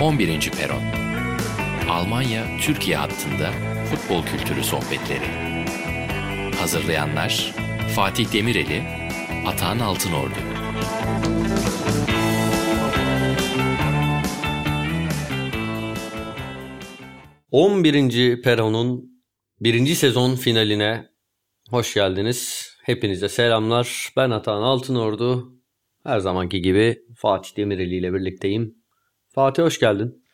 11. Peron Almanya-Türkiye hattında futbol kültürü sohbetleri. Hazırlayanlar Fatih Demireli, Atahan Altınordu. On birinci Peron'un birinci sezon finaline hoş geldiniz. Hepinize selamlar. Ben Atahan Altınordu. Her zamanki gibi Fatih Demireli ile birlikteyim. Fatih hoş geldin.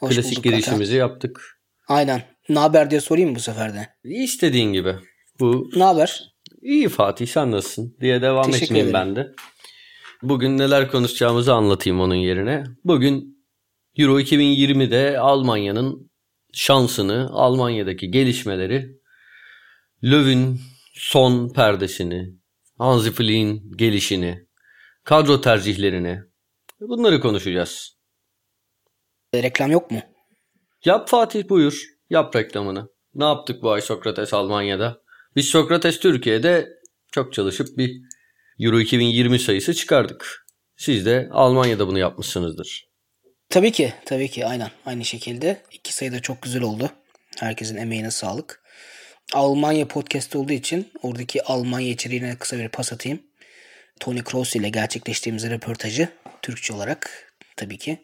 Hoş Klasik bulduk girişimizi Hakan. yaptık. Aynen. Ne haber diye sorayım bu sefer de? İstediğin gibi. Bu Ne haber? iyi Fatih sen nasılsın diye devam Teşekkür etmeyeyim ederim. ben de. Bugün neler konuşacağımızı anlatayım onun yerine. Bugün Euro 2020'de Almanya'nın şansını, Almanya'daki gelişmeleri, Löw'ün son perdesini, Hansi Flick'in gelişini, kadro tercihlerini bunları konuşacağız. E, Reklam yok mu? Yap Fatih buyur. Yap reklamını. Ne yaptık bu ay Sokrates Almanya'da? Biz Sokrates Türkiye'de çok çalışıp bir Euro 2020 sayısı çıkardık. Siz de Almanya'da bunu yapmışsınızdır. Tabii ki. Tabii ki. Aynen. Aynı şekilde. İki sayı da çok güzel oldu. Herkesin emeğine sağlık. Almanya podcast olduğu için oradaki Almanya içeriğine kısa bir pas atayım. Tony Kroos ile gerçekleştirdiğimiz röportajı Türkçe olarak tabii ki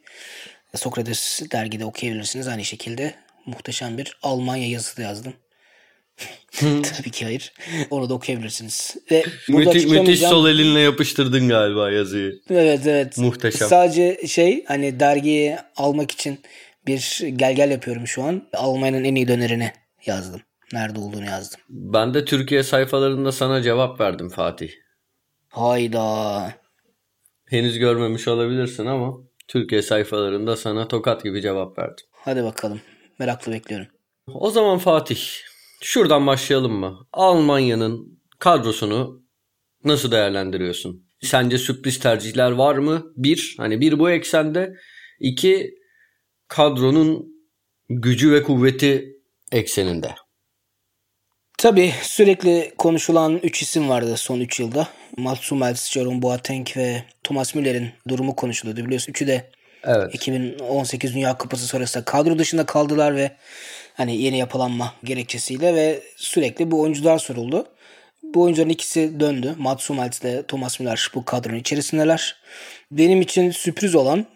Sokrates dergide okuyabilirsiniz. Aynı şekilde muhteşem bir Almanya yazısı da yazdım. tabii ki hayır. Onu da okuyabilirsiniz. Ve burada Müthiş, müthiş sol elinle yapıştırdın galiba yazıyı. Evet evet. Muhteşem. Sadece şey hani dergiyi almak için bir gel gel yapıyorum şu an. Almanya'nın en iyi dönerini yazdım. Nerede olduğunu yazdım. Ben de Türkiye sayfalarında sana cevap verdim Fatih. Hayda. Henüz görmemiş olabilirsin ama Türkiye sayfalarında sana tokat gibi cevap verdim. Hadi bakalım. Merakla bekliyorum. O zaman Fatih, şuradan başlayalım mı? Almanya'nın kadrosunu nasıl değerlendiriyorsun? Sence sürpriz tercihler var mı? Bir, hani bir bu eksende. iki kadronun gücü ve kuvveti ekseninde. Tabii sürekli konuşulan 3 isim vardı son 3 yılda. Mats Hummels, Jerome Boateng ve Thomas Müller'in durumu konuşuluyordu. Biliyorsun üçü de Evet. 2018 Dünya Kupası sonrasında kadro dışında kaldılar ve hani yeni yapılanma gerekçesiyle ve sürekli bu oyuncular soruldu. Bu oyuncuların ikisi döndü. Mats Hummels ile Thomas Müller bu kadronun içerisindeler. Benim için sürpriz olan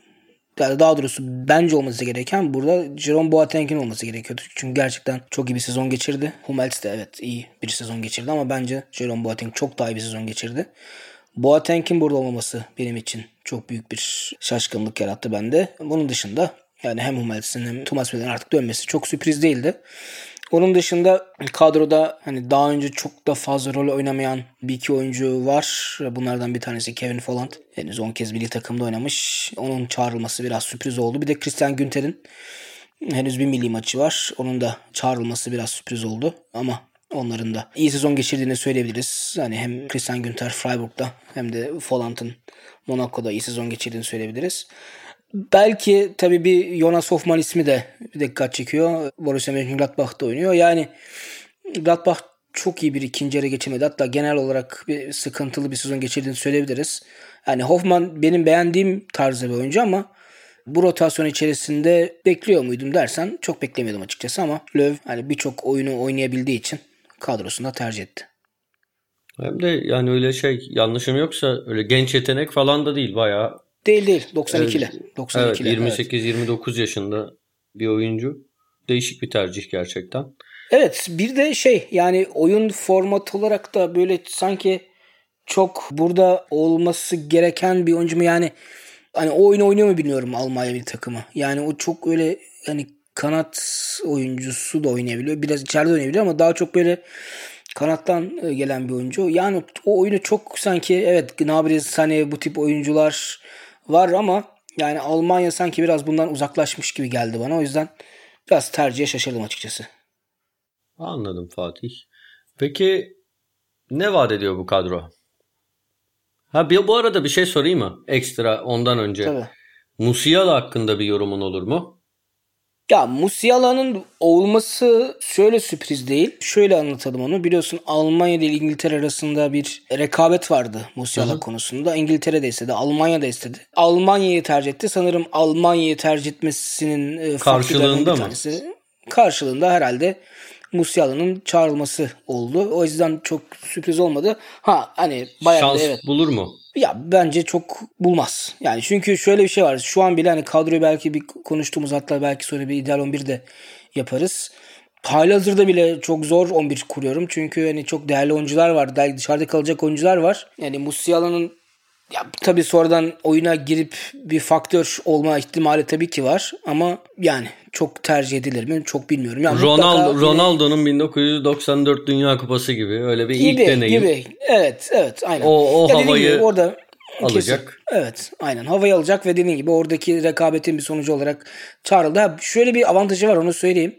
yani daha doğrusu bence olması gereken burada Jerome Boateng'in olması gerekiyordu. Çünkü gerçekten çok iyi bir sezon geçirdi. Hummels de evet iyi bir sezon geçirdi ama bence Jerome Boateng çok daha iyi bir sezon geçirdi. Boateng'in burada olmaması benim için çok büyük bir şaşkınlık yarattı bende. Bunun dışında yani hem Hummels'in hem Thomas Müller'in artık dönmesi çok sürpriz değildi. Onun dışında kadroda hani daha önce çok da fazla rol oynamayan bir iki oyuncu var. Bunlardan bir tanesi Kevin Folland. Henüz 10 kez milli takımda oynamış. Onun çağrılması biraz sürpriz oldu. Bir de Christian Günter'in henüz bir milli maçı var. Onun da çağrılması biraz sürpriz oldu. Ama onların da iyi sezon geçirdiğini söyleyebiliriz. Yani hem Christian Günter Freiburg'da hem de Folland'ın Monaco'da iyi sezon geçirdiğini söyleyebiliriz. Belki tabii bir Jonas Hoffman ismi de dikkat çekiyor. Borussia Mönchengladbach'ta oynuyor. Yani Gladbach çok iyi bir ikinci yarı geçirmedi. Hatta genel olarak bir sıkıntılı bir sezon geçirdiğini söyleyebiliriz. Yani Hoffman benim beğendiğim tarzda bir oyuncu ama bu rotasyon içerisinde bekliyor muydum dersen çok beklemiyordum açıkçası ama Löw hani birçok oyunu oynayabildiği için kadrosunda tercih etti. Hem de yani öyle şey yanlışım yoksa öyle genç yetenek falan da değil bayağı. Değil değil 92'li. Evet, 92'li. evet evet. 28-29 yaşında bir oyuncu. Değişik bir tercih gerçekten. Evet bir de şey yani oyun format olarak da böyle sanki çok burada olması gereken bir oyuncu mu yani hani o oyunu oynuyor mu bilmiyorum Almanya bir takımı. Yani o çok öyle hani kanat oyuncusu da oynayabiliyor. Biraz içeride oynayabiliyor ama daha çok böyle kanattan e, gelen bir oyuncu. Yani o oyunu çok sanki evet Gnabry, Sané bu tip oyuncular var ama yani Almanya sanki biraz bundan uzaklaşmış gibi geldi bana. O yüzden biraz tercihe şaşırdım açıkçası. Anladım Fatih. Peki ne vaat ediyor bu kadro? Ha bir, bu arada bir şey sorayım mı? Ekstra ondan önce. Tabii. Musiala hakkında bir yorumun olur mu? Ya Musiala'nın olması şöyle sürpriz değil. Şöyle anlatalım onu. Biliyorsun Almanya ile İngiltere arasında bir rekabet vardı Musiala konusunda. İngiltere de istedi, Almanya da istedi. Almanya'yı tercih etti. Sanırım Almanya'yı tercih etmesinin e, Karşılığında mı? tanesi. Karşılığında herhalde Musiala'nın çağrılması oldu. O yüzden çok sürpriz olmadı. Ha hani bayağı Şans evet. bulur mu? Ya bence çok bulmaz. Yani çünkü şöyle bir şey var. Şu an bile hani kadroyu belki bir konuştuğumuz hatta belki sonra bir ideal 11 de yaparız. Halihazırda bile çok zor 11 kuruyorum. Çünkü hani çok değerli oyuncular var. Dışarıda kalacak oyuncular var. Yani Musiala'nın ya tabii sonradan oyuna girip bir faktör olma ihtimali tabii ki var ama yani çok tercih edilir mi çok bilmiyorum. Yani Ronaldo Ronaldo'nun 1994 Dünya Kupası gibi öyle bir ilk gibi, deneyim. gibi. Evet, evet, aynen. O- o Ya havayı gibi orada alacak. kesin- evet, aynen. Havayı alacak ve dediğim gibi oradaki rekabetin bir sonucu olarak çağrıldı. Ha, şöyle bir avantajı var onu söyleyeyim.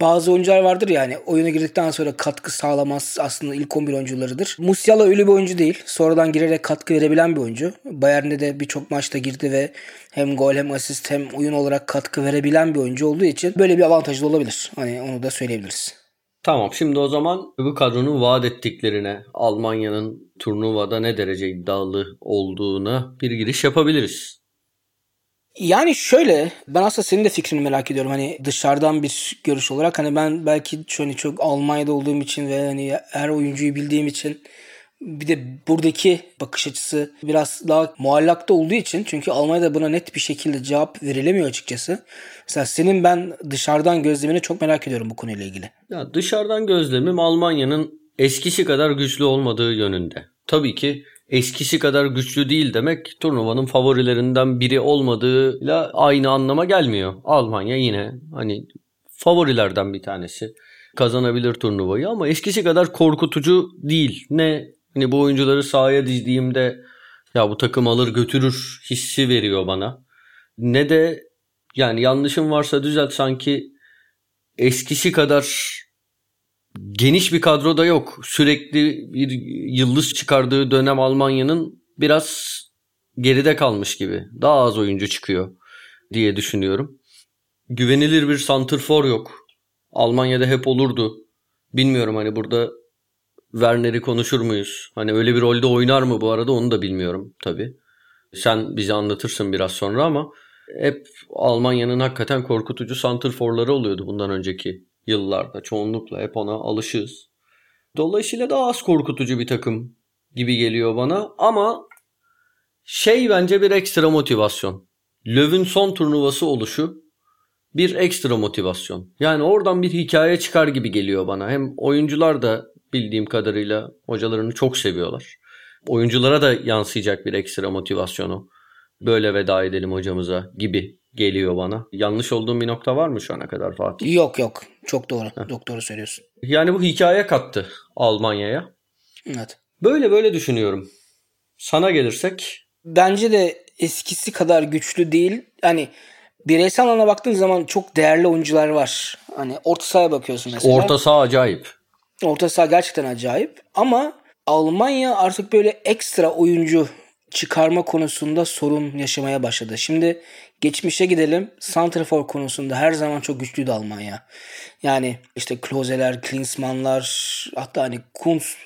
Bazı oyuncular vardır yani oyuna girdikten sonra katkı sağlamaz aslında ilk 11 oyuncularıdır. Musiala öyle bir oyuncu değil. Sonradan girerek katkı verebilen bir oyuncu. Bayern'de de birçok maçta girdi ve hem gol hem asist hem oyun olarak katkı verebilen bir oyuncu olduğu için böyle bir avantajı da olabilir. Hani onu da söyleyebiliriz. Tamam şimdi o zaman bu kadronun vaat ettiklerine Almanya'nın turnuvada ne derece iddialı olduğuna bir giriş yapabiliriz. Yani şöyle ben aslında senin de fikrini merak ediyorum hani dışarıdan bir görüş olarak hani ben belki şöyle çok Almanya'da olduğum için ve hani her oyuncuyu bildiğim için bir de buradaki bakış açısı biraz daha muallakta olduğu için çünkü Almanya'da buna net bir şekilde cevap verilemiyor açıkçası. Mesela senin ben dışarıdan gözlemini çok merak ediyorum bu konuyla ilgili. Ya dışarıdan gözlemim Almanya'nın eskisi kadar güçlü olmadığı yönünde. Tabii ki eskisi kadar güçlü değil demek turnuvanın favorilerinden biri olmadığıyla aynı anlama gelmiyor. Almanya yine hani favorilerden bir tanesi. Kazanabilir turnuvayı ama eskisi kadar korkutucu değil. Ne hani bu oyuncuları sahaya dizdiğimde ya bu takım alır götürür hissi veriyor bana. Ne de yani yanlışım varsa düzelt sanki eskisi kadar geniş bir kadro da yok. Sürekli bir yıldız çıkardığı dönem Almanya'nın biraz geride kalmış gibi. Daha az oyuncu çıkıyor diye düşünüyorum. Güvenilir bir santrfor yok. Almanya'da hep olurdu. Bilmiyorum hani burada Werner'i konuşur muyuz? Hani öyle bir rolde oynar mı bu arada onu da bilmiyorum tabii. Sen bize anlatırsın biraz sonra ama hep Almanya'nın hakikaten korkutucu santrforları oluyordu bundan önceki yıllarda. Çoğunlukla hep ona alışığız. Dolayısıyla daha az korkutucu bir takım gibi geliyor bana ama şey bence bir ekstra motivasyon. Löw'ün son turnuvası oluşu bir ekstra motivasyon. Yani oradan bir hikaye çıkar gibi geliyor bana. Hem oyuncular da bildiğim kadarıyla hocalarını çok seviyorlar. Oyunculara da yansıyacak bir ekstra motivasyonu. Böyle veda edelim hocamıza gibi geliyor bana. Yanlış olduğum bir nokta var mı şu ana kadar Fatih? Yok yok çok doğru. Çok doğru söylüyorsun. Yani bu hikaye kattı Almanya'ya. Evet. Böyle böyle düşünüyorum. Sana gelirsek bence de eskisi kadar güçlü değil. Hani bireysel alana baktığın zaman çok değerli oyuncular var. Hani orta sahaya bakıyorsun mesela. orta saha acayip. Orta saha gerçekten acayip. Ama Almanya artık böyle ekstra oyuncu çıkarma konusunda sorun yaşamaya başladı. Şimdi geçmişe gidelim. Santrafor konusunda her zaman çok güçlüydü Almanya. Yani işte Klose'ler, Klinsmann'lar hatta hani Kunz,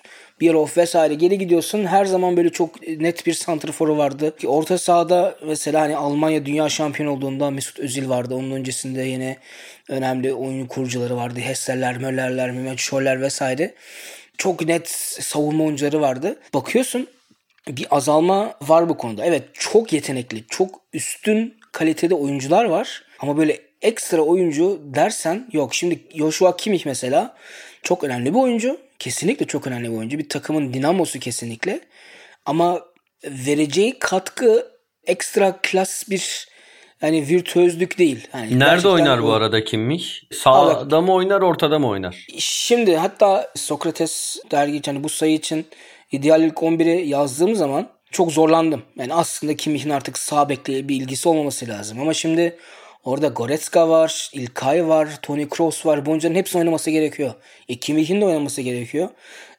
Bierhoff vesaire geri gidiyorsun. Her zaman böyle çok net bir santraforu vardı. Ki Orta sahada mesela hani Almanya dünya şampiyonu olduğunda Mesut Özil vardı. Onun öncesinde yine önemli oyun kurucuları vardı. Hesseller, Möllerler, Mehmet Scholler vesaire. Çok net savunma oyuncuları vardı. Bakıyorsun bir azalma var bu konuda. Evet çok yetenekli, çok üstün kalitede oyuncular var. Ama böyle ekstra oyuncu dersen yok. Şimdi Joshua Kimmich mesela çok önemli bir oyuncu. Kesinlikle çok önemli bir oyuncu. Bir takımın dinamosu kesinlikle. Ama vereceği katkı ekstra klas bir yani virtüözlük değil. Yani Nerede oynar bu arada kimmiş? Sağda mı oynar, ortada mı oynar? Şimdi hatta Sokrates dergi için hani bu sayı için ideal ilk 11'i yazdığım zaman çok zorlandım. Yani aslında Kimmich'in artık sağ bekle bir ilgisi olmaması lazım. Ama şimdi orada Goretzka var, İlkay var, Toni Kroos var. Bu oyuncuların hepsinin oynaması gerekiyor. E, Kimmich'in de oynaması gerekiyor.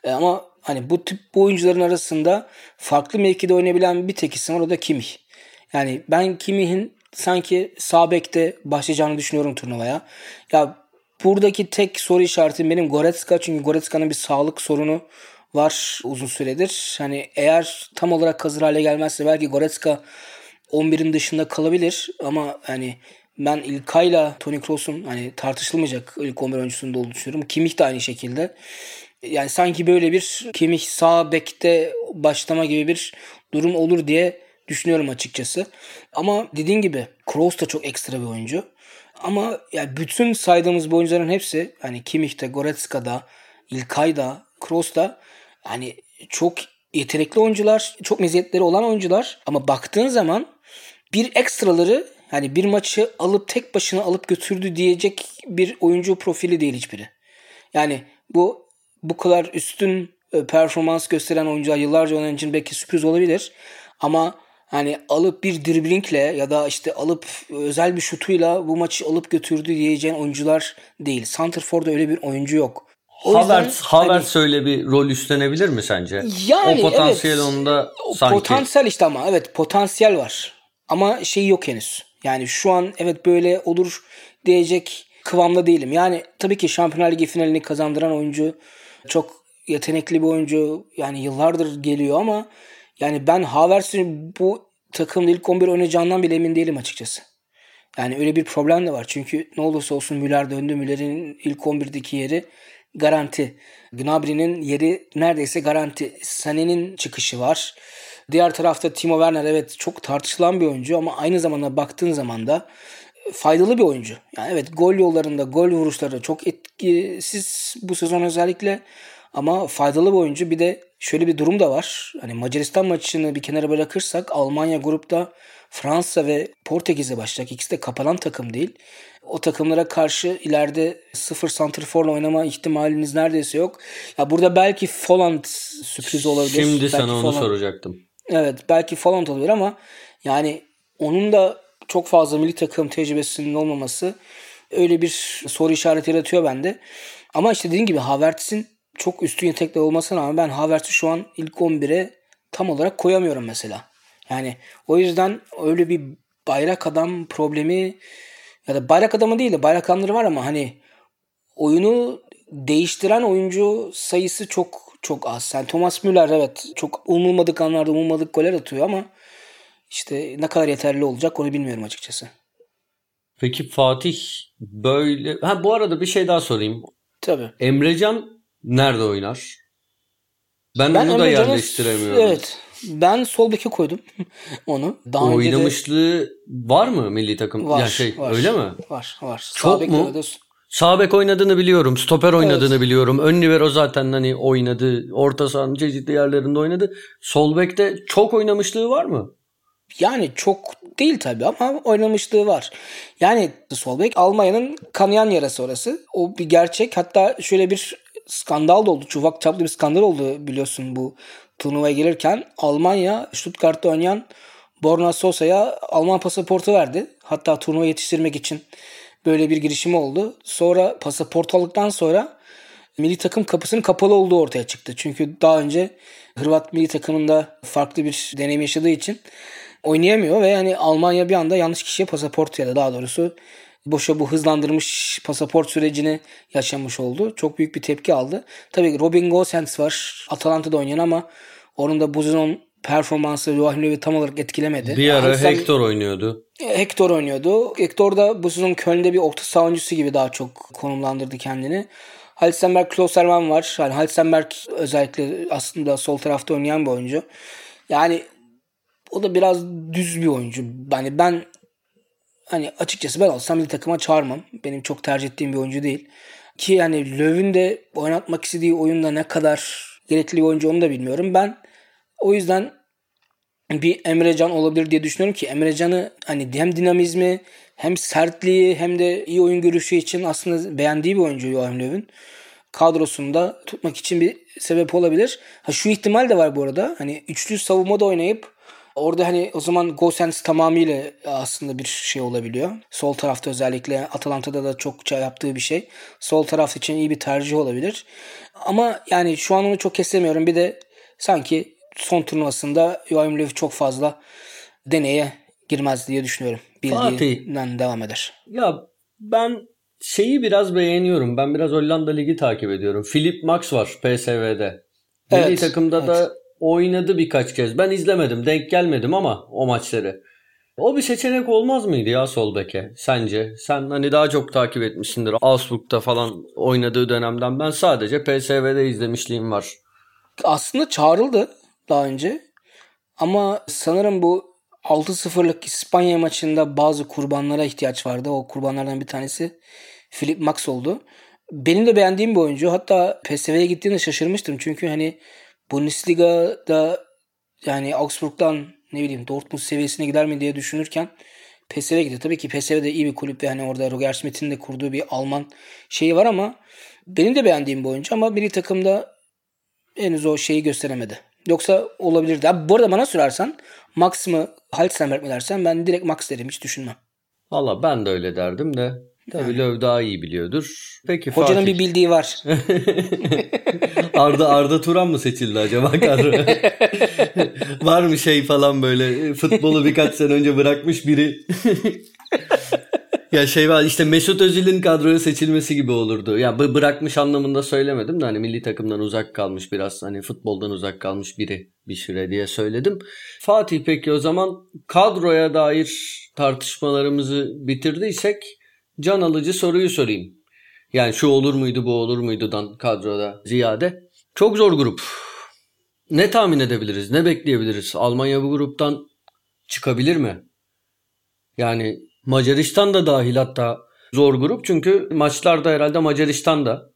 E, ama hani bu tip bu oyuncuların arasında farklı mevkide oynayabilen bir tek isim var o da Kimmich. Yani ben Kimmich'in sanki sağ bekte başlayacağını düşünüyorum turnuvaya. Ya buradaki tek soru işaretim benim Goretzka çünkü Goretzka'nın bir sağlık sorunu var uzun süredir. Hani eğer tam olarak hazır hale gelmezse belki Goretzka 11'in dışında kalabilir ama hani ben İlkay'la Toni Kroos'un hani tartışılmayacak ilk 11 oyuncusunda olduğunu düşünüyorum. Kimmich de aynı şekilde. Yani sanki böyle bir Kimmich sağ bekte başlama gibi bir durum olur diye düşünüyorum açıkçası. Ama dediğin gibi Kroos da çok ekstra bir oyuncu. Ama yani bütün saydığımız bu oyuncuların hepsi hani Kimmich'te, Goretzka'da, İlkay'da, Kroos'ta yani çok yetenekli oyuncular, çok meziyetleri olan oyuncular ama baktığın zaman bir ekstraları hani bir maçı alıp tek başına alıp götürdü diyecek bir oyuncu profili değil hiçbiri. Yani bu bu kadar üstün e, performans gösteren oyuncular yıllarca oynayan için belki sürpriz olabilir. Ama hani alıp bir driblingle ya da işte alıp özel bir şutuyla bu maçı alıp götürdü diyeceğin oyuncular değil. Santrfor'da öyle bir oyuncu yok. Havertz, Havertz hani, öyle bir rol üstlenebilir mi sence? Yani o potansiyel evet, onda sanki. Potansiyel işte ama evet potansiyel var. Ama şey yok henüz. Yani şu an evet böyle olur diyecek kıvamda değilim. Yani tabii ki Şampiyonlar Ligi finalini kazandıran oyuncu çok yetenekli bir oyuncu. Yani yıllardır geliyor ama yani ben Havertz'in bu takımda ilk 11 oynayacağından bile emin değilim açıkçası. Yani öyle bir problem de var. Çünkü ne olursa olsun Müller döndü. Müller'in ilk 11'deki yeri garanti. Gnabry'nin yeri neredeyse garanti. Sané'nin çıkışı var. Diğer tarafta Timo Werner evet çok tartışılan bir oyuncu ama aynı zamanda baktığın zaman da faydalı bir oyuncu. Yani evet gol yollarında gol vuruşları çok etkisiz bu sezon özellikle ama faydalı bir oyuncu. Bir de şöyle bir durum da var. Hani Macaristan maçını bir kenara bırakırsak Almanya grupta Fransa ve Portekiz'e başlayacak. İkisi de kapanan takım değil. O takımlara karşı ileride sıfır santrforla oynama ihtimaliniz neredeyse yok. Ya burada belki Folland sürpriz olabilir. Şimdi belki sana onu Folland, soracaktım. Evet belki Folland olabilir ama yani onun da çok fazla milli takım tecrübesinin olmaması öyle bir soru işareti yaratıyor bende. Ama işte dediğim gibi Havertz'in çok üstün yetenekli olmasına rağmen ben Havertz'i şu an ilk 11'e tam olarak koyamıyorum mesela. Yani o yüzden öyle bir bayrak adam problemi ya da bayrak adamı değil de bayrak adamları var ama hani oyunu değiştiren oyuncu sayısı çok çok az. Yani Thomas Müller evet çok umulmadık anlarda umulmadık goller atıyor ama işte ne kadar yeterli olacak onu bilmiyorum açıkçası. Peki Fatih böyle... Ha bu arada bir şey daha sorayım. Tabii. Emrecan nerede oynar? Ben, ben onu da yerleştiremiyorum. Evet. Ben sol beke koydum onu. Daha Oynamışlığı de... var mı milli takım? Var, ya şey var, öyle mi? Var, var. Çok mu? Sağ bek oynadığını biliyorum. Stoper oynadığını evet. biliyorum. Ön libero zaten hani oynadı. Orta sahanın çeşitli yerlerinde oynadı. Sol bekte çok oynamışlığı var mı? Yani çok değil tabii ama oynamışlığı var. Yani sol Almanya'nın kanayan yarası orası. O bir gerçek. Hatta şöyle bir skandal da oldu. Çuvak çaplı bir skandal oldu biliyorsun bu turnuvaya gelirken. Almanya Stuttgart'ta oynayan Borna Sosa'ya Alman pasaportu verdi. Hatta turnuva yetiştirmek için böyle bir girişimi oldu. Sonra pasaport aldıktan sonra milli takım kapısının kapalı olduğu ortaya çıktı. Çünkü daha önce Hırvat milli takımında farklı bir deneyim yaşadığı için oynayamıyor ve yani Almanya bir anda yanlış kişiye pasaport ya da daha doğrusu boşa bu hızlandırmış pasaport sürecini yaşamış oldu. Çok büyük bir tepki aldı. Tabii Robin Gosens var. Atalanta'da oynayan ama onun da bu sezon performansı Joachim Löw'i tam olarak etkilemedi. Bir ara yani Hector oynuyordu. Hector oynuyordu. Hector da bu sezon Köln'de bir orta savunucusu gibi daha çok konumlandırdı kendini. Halstenberg Klosterman var. Yani Halstenberg özellikle aslında sol tarafta oynayan bir oyuncu. Yani o da biraz düz bir oyuncu. Yani ben hani açıkçası ben olsam milli takıma çağırmam. Benim çok tercih ettiğim bir oyuncu değil. Ki yani Löw'ün de oynatmak istediği oyunda ne kadar gerekli bir oyuncu onu da bilmiyorum. Ben o yüzden bir Emrecan olabilir diye düşünüyorum ki Emrecan'ı hani hem dinamizmi hem sertliği hem de iyi oyun görüşü için aslında beğendiği bir oyuncu Joachim Löw'ün kadrosunda tutmak için bir sebep olabilir. Ha şu ihtimal de var bu arada. Hani üçlü savunma da oynayıp Orada hani o zaman Gosens tamamıyla aslında bir şey olabiliyor. Sol tarafta özellikle Atalanta'da da çokça yaptığı bir şey. Sol taraf için iyi bir tercih olabilir. Ama yani şu an onu çok kesemiyorum. Bir de sanki son turnuvasında Joachim Löw çok fazla deneye girmez diye düşünüyorum. Bildiğinden devam eder. Ya ben şeyi biraz beğeniyorum. Ben biraz Hollanda Ligi takip ediyorum. Philip Max var PSV'de. Milli Evet, takımda evet. da oynadı birkaç kez. Ben izlemedim, denk gelmedim ama o maçları. O bir seçenek olmaz mıydı ya sol beke sence? Sen hani daha çok takip etmişsindir. Augsburg'da falan oynadığı dönemden ben sadece PSV'de izlemişliğim var. Aslında çağrıldı daha önce. Ama sanırım bu 6-0'lık İspanya maçında bazı kurbanlara ihtiyaç vardı. O kurbanlardan bir tanesi Philip Max oldu. Benim de beğendiğim bir oyuncu. Hatta PSV'ye gittiğinde şaşırmıştım. Çünkü hani Bundesliga'da yani Augsburg'dan ne bileyim Dortmund seviyesine gider mi diye düşünürken PSV'ye gitti. Tabii ki PSV de iyi bir kulüp ve hani orada Roger Schmidt'in de kurduğu bir Alman şeyi var ama benim de beğendiğim bir oyuncu ama milli takımda henüz o şeyi gösteremedi. Yoksa olabilirdi. Abi bu arada bana sorarsan Max mı Halstenberg mi dersen ben direkt Max derim hiç düşünmem. Valla ben de öyle derdim de. Tabii Löw daha iyi biliyordur. Peki Hocanın Fatih. bir bildiği var. Arda Arda Turan mı seçildi acaba kadro? Var mı şey falan böyle futbolu birkaç sene önce bırakmış biri. ya şey var işte Mesut Özil'in kadroya seçilmesi gibi olurdu. Ya bırakmış anlamında söylemedim de hani milli takımdan uzak kalmış biraz hani futboldan uzak kalmış biri bir süre diye söyledim. Fatih peki o zaman kadroya dair tartışmalarımızı bitirdiysek can alıcı soruyu sorayım. Yani şu olur muydu bu olur muydudan kadroda ziyade. Çok zor grup. Ne tahmin edebiliriz? Ne bekleyebiliriz? Almanya bu gruptan çıkabilir mi? Yani Macaristan da dahil hatta zor grup. Çünkü maçlarda herhalde Macaristan da.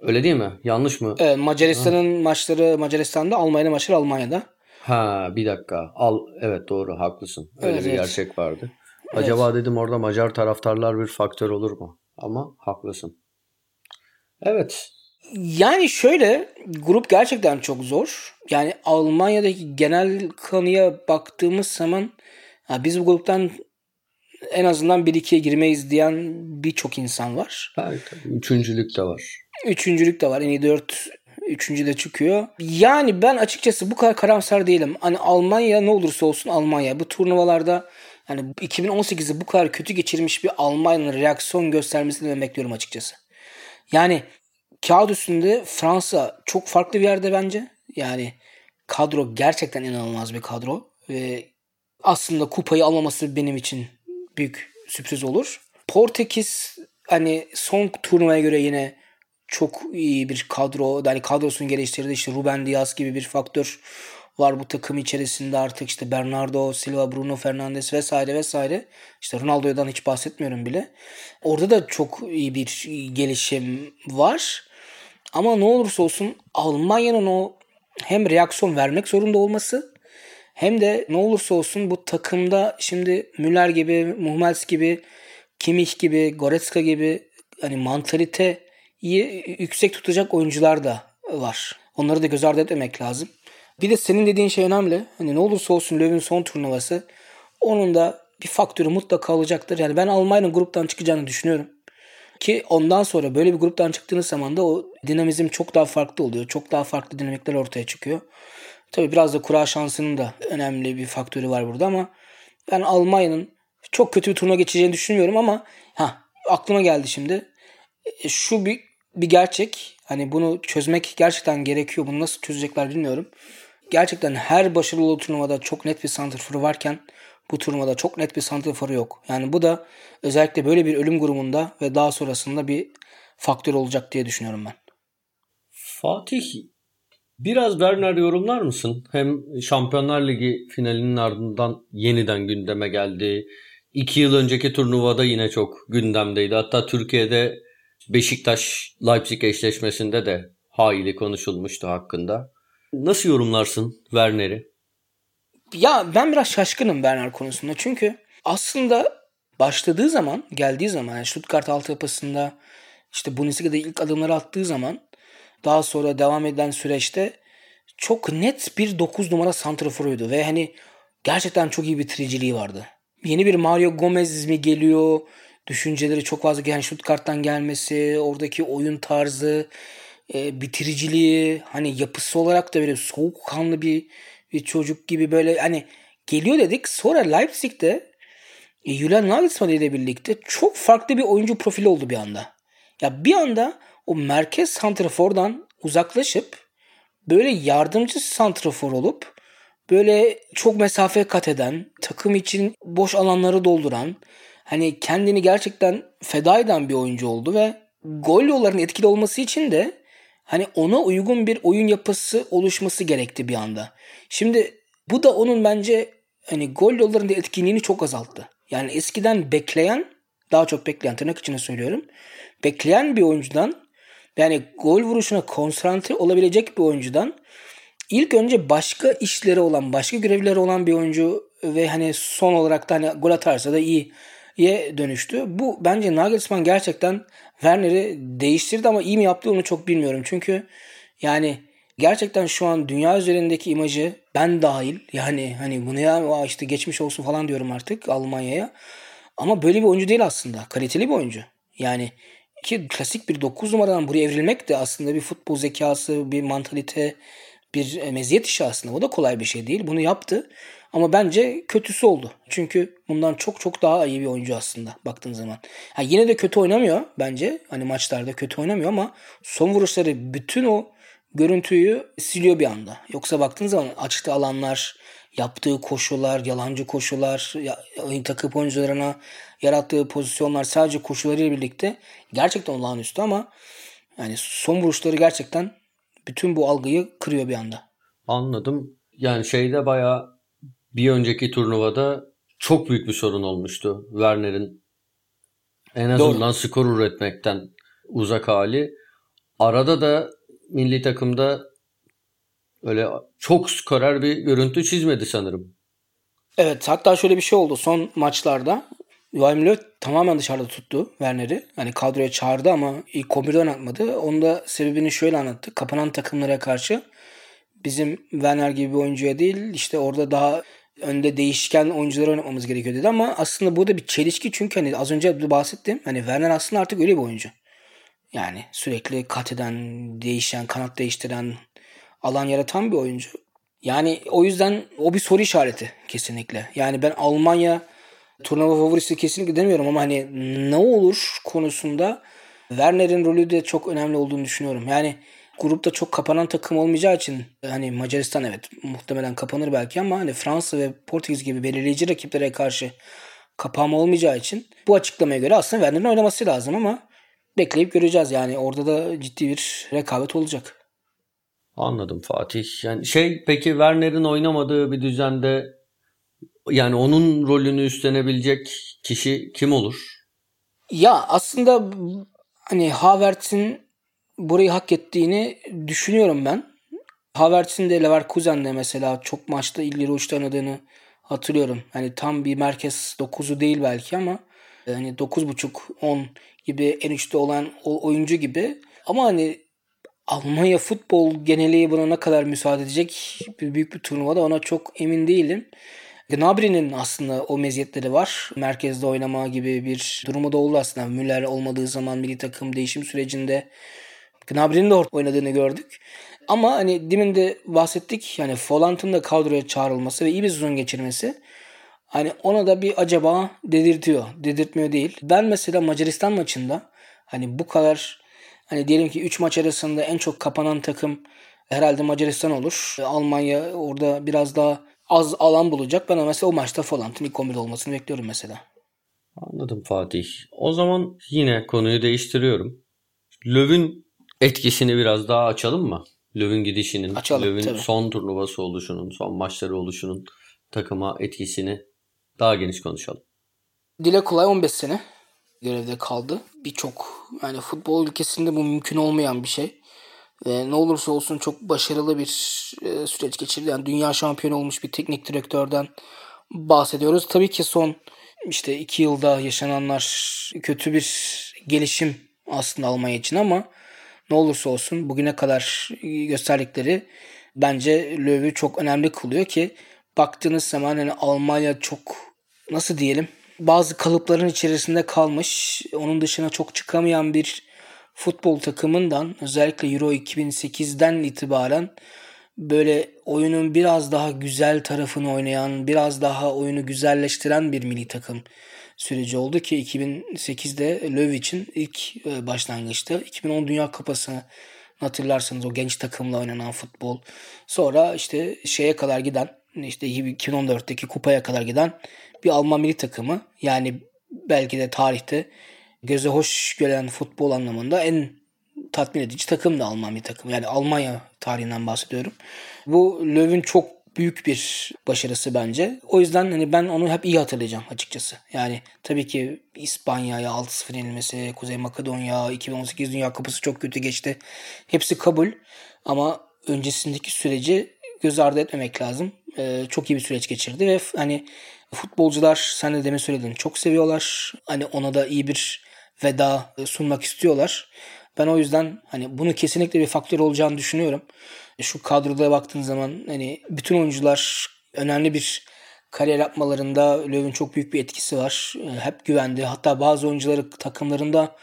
Öyle değil mi? Yanlış mı? Evet, Macaristan'ın maçları Macaristan'da, Almanya'nın maçları Almanya'da. Ha bir dakika. Al evet doğru haklısın. Öyle Evet, bir evet. gerçek vardı. Acaba dedim orada Macar taraftarlar bir faktör olur mu? Ama haklısın. Evet. Yani şöyle grup gerçekten çok zor. Yani Almanya'daki genel kanıya baktığımız zaman ha, biz bu gruptan en azından 1-2'ye girmeyiz diyen birçok insan var. Evet. Üçüncülük de var. Üçüncülük de var. En iyi 4 üçüncü de çıkıyor. Yani ben açıkçası bu kadar karamsar değilim. Hani Almanya ne olursa olsun Almanya. Bu turnuvalarda hani 2018'i bu kadar kötü geçirmiş bir Almanya'nın reaksiyon göstermesini ben bekliyorum açıkçası. Yani kağıt üstünde Fransa çok farklı bir yerde bence. Yani kadro gerçekten inanılmaz bir kadro. Ve aslında kupayı almaması benim için büyük sürpriz olur. Portekiz hani son turnuvaya göre yine çok iyi bir kadro. Yani kadrosunu geliştirdi. İşte Ruben Diaz gibi bir faktör var bu takım içerisinde artık işte Bernardo Silva, Bruno Fernandes vesaire vesaire. İşte Ronaldo'dan hiç bahsetmiyorum bile. Orada da çok iyi bir gelişim var. Ama ne olursa olsun Almanya'nın o hem reaksiyon vermek zorunda olması hem de ne olursa olsun bu takımda şimdi Müller gibi, Muhmels gibi, Kimmich gibi, Goretzka gibi hani mantaliteyi yüksek tutacak oyuncular da var. Onları da göz ardı etmemek lazım. Bir de senin dediğin şey önemli. Hani ne olursa olsun Löw'ün son turnuvası onun da bir faktörü mutlaka olacaktır. Yani ben Almanya'nın gruptan çıkacağını düşünüyorum. Ki ondan sonra böyle bir gruptan çıktığınız zaman da o dinamizm çok daha farklı oluyor. Çok daha farklı dinamikler ortaya çıkıyor. Tabii biraz da kura şansının da önemli bir faktörü var burada ama ben Almanya'nın çok kötü bir turnuva geçeceğini düşünmüyorum ama ha aklıma geldi şimdi. E, Şu bir bir gerçek. Hani bunu çözmek gerçekten gerekiyor. Bunu nasıl çözecekler bilmiyorum. Gerçekten her başarılı turnuvada çok net bir santrforu varken bu turnuvada çok net bir santrforu yok. Yani bu da özellikle böyle bir ölüm grubunda ve daha sonrasında bir faktör olacak diye düşünüyorum ben. Fatih biraz Werner yorumlar mısın? Hem Şampiyonlar Ligi finalinin ardından yeniden gündeme geldi. İki yıl önceki turnuvada yine çok gündemdeydi. Hatta Türkiye'de Beşiktaş-Leipzig eşleşmesinde de hayli konuşulmuştu hakkında. Nasıl yorumlarsın Werner'i? Ya ben biraz şaşkınım Bernard konusunda. Çünkü aslında başladığı zaman, geldiği zaman yani Stuttgart altyapısında işte Bundesliga'da ilk adımları attığı zaman daha sonra devam eden süreçte çok net bir 9 numara santraforuydu ve hani gerçekten çok iyi bitiriciliği vardı. Yeni bir Mario Gomez mi geliyor? Düşünceleri çok fazla yani Stuttgart'tan gelmesi, oradaki oyun tarzı, e, bitiriciliği, hani yapısı olarak da böyle soğukkanlı bir bir çocuk gibi böyle hani geliyor dedik. Sonra Leipzig'te e, Julian Nagelsmann ile birlikte çok farklı bir oyuncu profili oldu bir anda. Ya bir anda o merkez santrafordan uzaklaşıp böyle yardımcı santrafor olup böyle çok mesafe kat eden, takım için boş alanları dolduran, hani kendini gerçekten feda eden bir oyuncu oldu ve gol yollarının etkili olması için de hani ona uygun bir oyun yapısı oluşması gerekti bir anda. Şimdi bu da onun bence hani gol yollarında etkinliğini çok azalttı. Yani eskiden bekleyen, daha çok bekleyen tırnak içine söylüyorum. Bekleyen bir oyuncudan yani gol vuruşuna konsantre olabilecek bir oyuncudan ilk önce başka işleri olan, başka görevleri olan bir oyuncu ve hani son olarak da hani gol atarsa da iyi ye dönüştü. Bu bence Nagelsmann gerçekten Werner'i değiştirdi ama iyi mi yaptı onu çok bilmiyorum. Çünkü yani gerçekten şu an dünya üzerindeki imajı ben dahil yani hani bunu ya işte geçmiş olsun falan diyorum artık Almanya'ya. Ama böyle bir oyuncu değil aslında. Kaliteli bir oyuncu. Yani ki klasik bir 9 numaradan buraya evrilmek de aslında bir futbol zekası, bir mantalite, bir meziyet işi aslında. O da kolay bir şey değil. Bunu yaptı. Ama bence kötüsü oldu. Çünkü bundan çok çok daha iyi bir oyuncu aslında baktığın zaman. Ha, yine de kötü oynamıyor bence. Hani maçlarda kötü oynamıyor ama son vuruşları bütün o görüntüyü siliyor bir anda. Yoksa baktığın zaman açtığı alanlar, yaptığı koşular, yalancı koşular, takım oyuncularına yarattığı pozisyonlar sadece koşularıyla birlikte gerçekten olağanüstü ama yani son vuruşları gerçekten bütün bu algıyı kırıyor bir anda. Anladım. Yani şeyde bayağı bir önceki turnuvada çok büyük bir sorun olmuştu. Werner'in en azından Doğru. skor üretmekten uzak hali. Arada da milli takımda öyle çok skorer bir görüntü çizmedi sanırım. Evet hatta şöyle bir şey oldu son maçlarda. Joachim Löw tamamen dışarıda tuttu Werner'i. Hani kadroya çağırdı ama ilk 11'de oynatmadı. Onun da sebebini şöyle anlattı. Kapanan takımlara karşı bizim Werner gibi bir oyuncuya değil işte orada daha önde değişken oyuncuları oynatmamız gerekiyor dedi ama aslında bu da bir çelişki çünkü hani az önce bahsettim. Hani Werner aslında artık öyle bir oyuncu. Yani sürekli kat eden, değişen, kanat değiştiren, alan yaratan bir oyuncu. Yani o yüzden o bir soru işareti kesinlikle. Yani ben Almanya turnuva favorisi kesinlikle demiyorum ama hani ne olur konusunda Werner'in rolü de çok önemli olduğunu düşünüyorum. Yani grupta çok kapanan takım olmayacağı için hani Macaristan evet muhtemelen kapanır belki ama hani Fransa ve Portekiz gibi belirleyici rakiplere karşı kapama olmayacağı için bu açıklamaya göre aslında Werner'in oynaması lazım ama bekleyip göreceğiz yani orada da ciddi bir rekabet olacak. Anladım Fatih. Yani şey peki Werner'in oynamadığı bir düzende yani onun rolünü üstlenebilecek kişi kim olur? Ya aslında hani Havertz'in burayı hak ettiğini düşünüyorum ben. Havertz'in de Leverkusen'de mesela çok maçta ilgili uçta oynadığını hatırlıyorum. Hani tam bir merkez 9'u değil belki ama hani 9.5-10 gibi en üstte olan oyuncu gibi. Ama hani Almanya futbol geneliği buna ne kadar müsaade edecek bir büyük bir turnuvada ona çok emin değilim. Gnabry'nin aslında o meziyetleri var. Merkezde oynama gibi bir durumu da oldu aslında. Müller olmadığı zaman milli takım değişim sürecinde Gnabry'nin de oynadığını gördük. Ama hani demin de bahsettik yani Folant'ın da kadroya çağrılması ve iyi bir sezon geçirmesi hani ona da bir acaba dedirtiyor. Dedirtmiyor değil. Ben mesela Macaristan maçında hani bu kadar hani diyelim ki 3 maç arasında en çok kapanan takım herhalde Macaristan olur. Almanya orada biraz daha az alan bulacak. Ben mesela o maçta Folant'ın ilk 11'de olmasını bekliyorum mesela. Anladım Fatih. O zaman yine konuyu değiştiriyorum. Löw'ün etkisini biraz daha açalım mı? Löw'ün gidişinin, Löw'ün son turnuvası oluşunun, son maçları oluşunun takıma etkisini daha geniş konuşalım. Dile kolay 15 sene görevde kaldı. Birçok yani futbol ülkesinde bu mümkün olmayan bir şey. Ve ne olursa olsun çok başarılı bir e, süreç geçirdi. Yani dünya şampiyonu olmuş bir teknik direktörden bahsediyoruz. Tabii ki son işte iki yılda yaşananlar kötü bir gelişim aslında Almanya için ama ne olursa olsun bugüne kadar gösterdikleri bence Löw'ü çok önemli kılıyor ki baktığınız zaman hani Almanya çok nasıl diyelim bazı kalıpların içerisinde kalmış. Onun dışına çok çıkamayan bir futbol takımından özellikle Euro 2008'den itibaren böyle oyunun biraz daha güzel tarafını oynayan, biraz daha oyunu güzelleştiren bir milli takım süreci oldu ki 2008'de Löw için ilk e, başlangıçtı. 2010 Dünya Kupası'nı hatırlarsanız o genç takımla oynanan futbol. Sonra işte şeye kadar giden işte 2014'teki kupaya kadar giden bir Alman milli takımı. Yani belki de tarihte göze hoş gelen futbol anlamında en tatmin edici takım da Alman bir takım. Yani Almanya tarihinden bahsediyorum. Bu Löw'ün çok büyük bir başarısı bence. O yüzden hani ben onu hep iyi hatırlayacağım açıkçası. Yani tabii ki İspanya'ya 6-0 yenilmesi, Kuzey Makedonya, 2018 Dünya Kupası çok kötü geçti. Hepsi kabul ama öncesindeki süreci göz ardı etmemek lazım. Ee, çok iyi bir süreç geçirdi ve hani futbolcular sen de demin söyledin çok seviyorlar. Hani ona da iyi bir veda sunmak istiyorlar. Ben o yüzden hani bunu kesinlikle bir faktör olacağını düşünüyorum. Şu kadroda baktığın zaman hani bütün oyuncular önemli bir kariyer yapmalarında Löw'ün çok büyük bir etkisi var. Hep güvendi. Hatta bazı oyuncuları takımlarında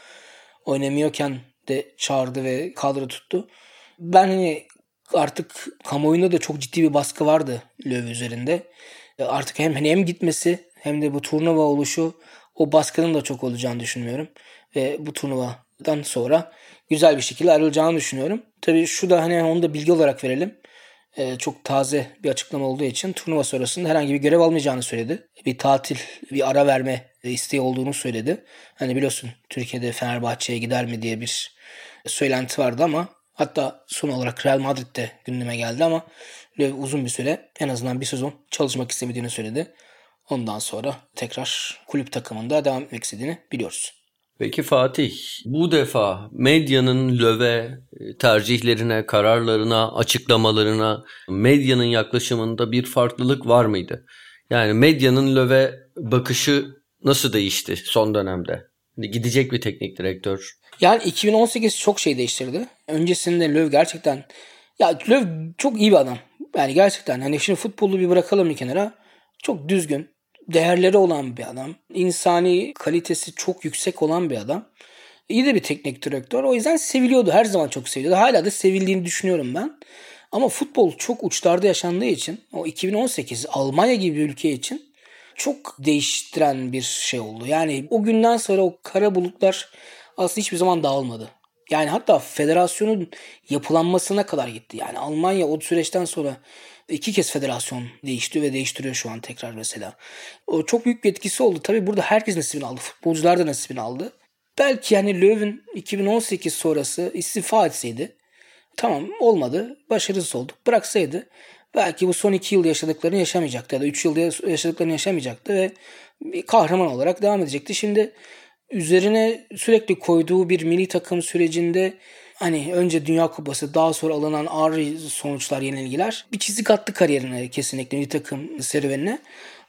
oynamıyorken de çağırdı ve kadro tuttu. Ben hani artık kamuoyunda da çok ciddi bir baskı vardı Löw üzerinde. Artık hem hani hem gitmesi hem de bu turnuva oluşu o baskının da çok olacağını düşünmüyorum. Ve bu turnuvadan sonra güzel bir şekilde ayrılacağını düşünüyorum. Tabii şu da hani onu da bilgi olarak verelim. Ee, çok taze bir açıklama olduğu için turnuva sonrasında herhangi bir görev almayacağını söyledi. Bir tatil, bir ara verme isteği olduğunu söyledi. Hani biliyorsun Türkiye'de Fenerbahçe'ye gider mi diye bir söylenti vardı ama hatta son olarak Real Madrid'de gündeme geldi ama uzun bir süre en azından bir sezon çalışmak istemediğini söyledi. Ondan sonra tekrar kulüp takımında devam etmek istediğini biliyoruz. Peki Fatih, bu defa medyanın löve tercihlerine, kararlarına, açıklamalarına, medyanın yaklaşımında bir farklılık var mıydı? Yani medyanın löve bakışı nasıl değişti son dönemde? Hani gidecek bir teknik direktör. Yani 2018 çok şey değiştirdi. Öncesinde Löw gerçekten ya Löw çok iyi bir adam. Yani gerçekten hani şimdi futbolu bir bırakalım bir kenara. Çok düzgün, değerleri olan bir adam. İnsani kalitesi çok yüksek olan bir adam. İyi de bir teknik direktör. O yüzden seviliyordu. Her zaman çok seviliyordu. Hala da sevildiğini düşünüyorum ben. Ama futbol çok uçlarda yaşandığı için o 2018 Almanya gibi bir ülke için çok değiştiren bir şey oldu. Yani o günden sonra o kara bulutlar aslında hiçbir zaman dağılmadı. Yani hatta federasyonun yapılanmasına kadar gitti. Yani Almanya o süreçten sonra iki kez federasyon değişti ve değiştiriyor şu an tekrar mesela. O çok büyük bir etkisi oldu. Tabi burada herkes nasibini aldı. Futbolcular da nasibini aldı. Belki yani Löw'ün 2018 sonrası istifa etseydi tamam olmadı. Başarısız olduk. Bıraksaydı belki bu son iki yıl yaşadıklarını yaşamayacaktı ya da üç yılda yaşadıklarını yaşamayacaktı ve bir kahraman olarak devam edecekti. Şimdi üzerine sürekli koyduğu bir milli takım sürecinde hani önce Dünya Kupası daha sonra alınan ağır sonuçlar yenilgiler bir çizik attı kariyerine kesinlikle bir takım serüvenine.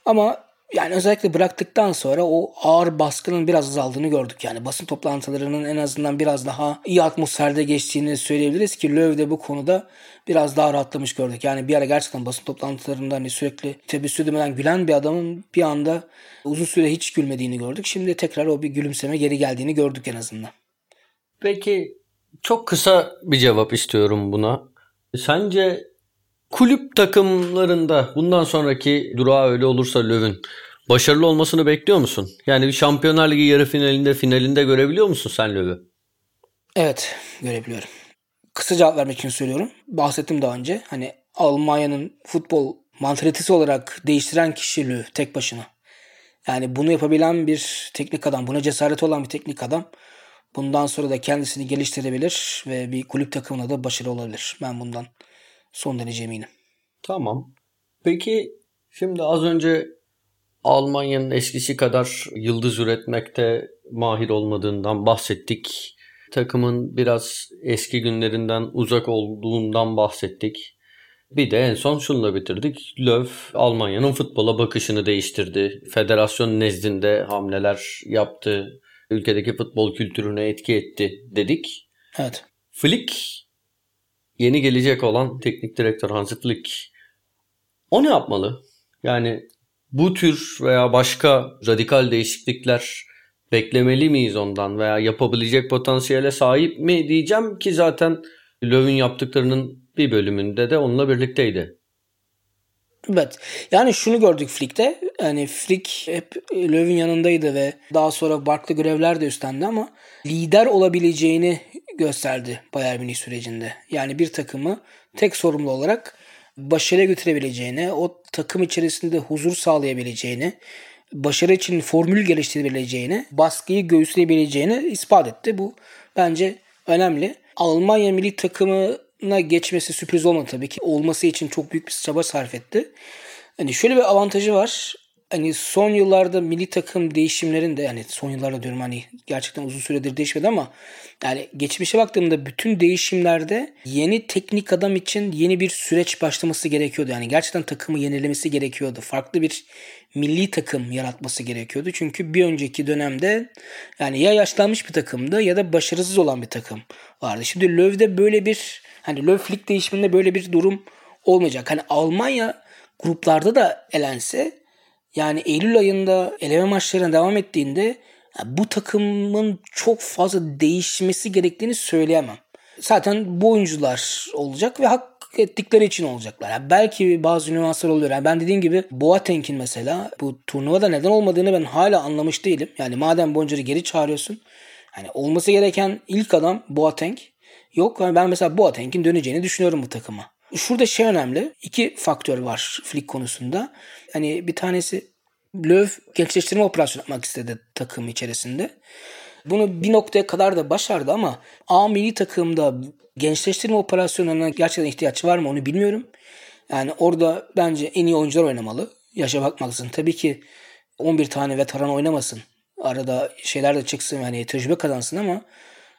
Ama yani özellikle bıraktıktan sonra o ağır baskının biraz azaldığını gördük. Yani basın toplantılarının en azından biraz daha iyi atmosferde geçtiğini söyleyebiliriz ki Löw de bu konuda biraz daha rahatlamış gördük. Yani bir ara gerçekten basın toplantılarında hani sürekli tebessüm edemeden gülen bir adamın bir anda uzun süre hiç gülmediğini gördük. Şimdi tekrar o bir gülümseme geri geldiğini gördük en azından. Peki çok kısa bir cevap istiyorum buna. Sence kulüp takımlarında bundan sonraki durağı öyle olursa Löw'ün başarılı olmasını bekliyor musun? Yani bir Şampiyonlar Ligi yarı finalinde finalinde görebiliyor musun sen Löw'ü? Evet görebiliyorum. Kısa cevap vermek için söylüyorum. Bahsettim daha önce. Hani Almanya'nın futbol mantalitesi olarak değiştiren kişi Löw tek başına. Yani bunu yapabilen bir teknik adam, buna cesaret olan bir teknik adam Bundan sonra da kendisini geliştirebilir ve bir kulüp takımına da başarılı olabilir. Ben bundan son derece eminim. Tamam. Peki şimdi az önce Almanya'nın eskisi kadar yıldız üretmekte mahir olmadığından bahsettik. Takımın biraz eski günlerinden uzak olduğundan bahsettik. Bir de en son şununla bitirdik. Löw Almanya'nın futbola bakışını değiştirdi. Federasyon nezdinde hamleler yaptı ülkedeki futbol kültürüne etki etti dedik. Evet. Flick yeni gelecek olan teknik direktör Hansi Flick o ne yapmalı? Yani bu tür veya başka radikal değişiklikler beklemeli miyiz ondan veya yapabilecek potansiyele sahip mi diyeceğim ki zaten Löw'ün yaptıklarının bir bölümünde de onunla birlikteydi. Evet. Yani şunu gördük Flick'te. Hani Flick hep Löw'ün yanındaydı ve daha sonra farklı görevler de üstlendi ama lider olabileceğini gösterdi Bayern Münih sürecinde. Yani bir takımı tek sorumlu olarak başarıya götürebileceğini, o takım içerisinde huzur sağlayabileceğini, başarı için formül geliştirebileceğini, baskıyı göğüsleyebileceğini ispat etti. Bu bence önemli. Almanya milli takımına geçmesi sürpriz olmadı tabii ki. Olması için çok büyük bir çaba sarf etti. Hani şöyle bir avantajı var. Hani son yıllarda milli takım değişimlerinde yani son yıllarda diyorum hani gerçekten uzun süredir değişmedi ama yani geçmişe baktığımda bütün değişimlerde yeni teknik adam için yeni bir süreç başlaması gerekiyordu. Yani gerçekten takımı yenilemesi gerekiyordu. Farklı bir milli takım yaratması gerekiyordu. Çünkü bir önceki dönemde yani ya yaşlanmış bir takımdı ya da başarısız olan bir takım vardı. Şimdi Löw'de böyle bir hani Löw Flick değişiminde böyle bir durum olmayacak. Hani Almanya gruplarda da elense yani Eylül ayında eleme maçlarına devam ettiğinde bu takımın çok fazla değişmesi gerektiğini söyleyemem. Zaten bu oyuncular olacak ve hak ettikleri için olacaklar. Yani belki bazı nüanslar oluyor. Yani ben dediğim gibi Boateng'in mesela bu turnuvada neden olmadığını ben hala anlamış değilim. Yani madem Boncar'ı geri çağırıyorsun. Hani olması gereken ilk adam Boateng. Yok yani ben mesela Boateng'in döneceğini düşünüyorum bu takıma. Şurada şey önemli. İki faktör var Flick konusunda. Hani bir tanesi Löw gençleştirme operasyonu yapmak istedi takım içerisinde. Bunu bir noktaya kadar da başardı ama A milli takımda gençleştirme operasyonlarına gerçekten ihtiyaç var mı onu bilmiyorum. Yani orada bence en iyi oyuncular oynamalı. Yaşa bakmaksın. Tabii ki 11 tane veteran oynamasın. Arada şeyler de çıksın yani tecrübe kazansın ama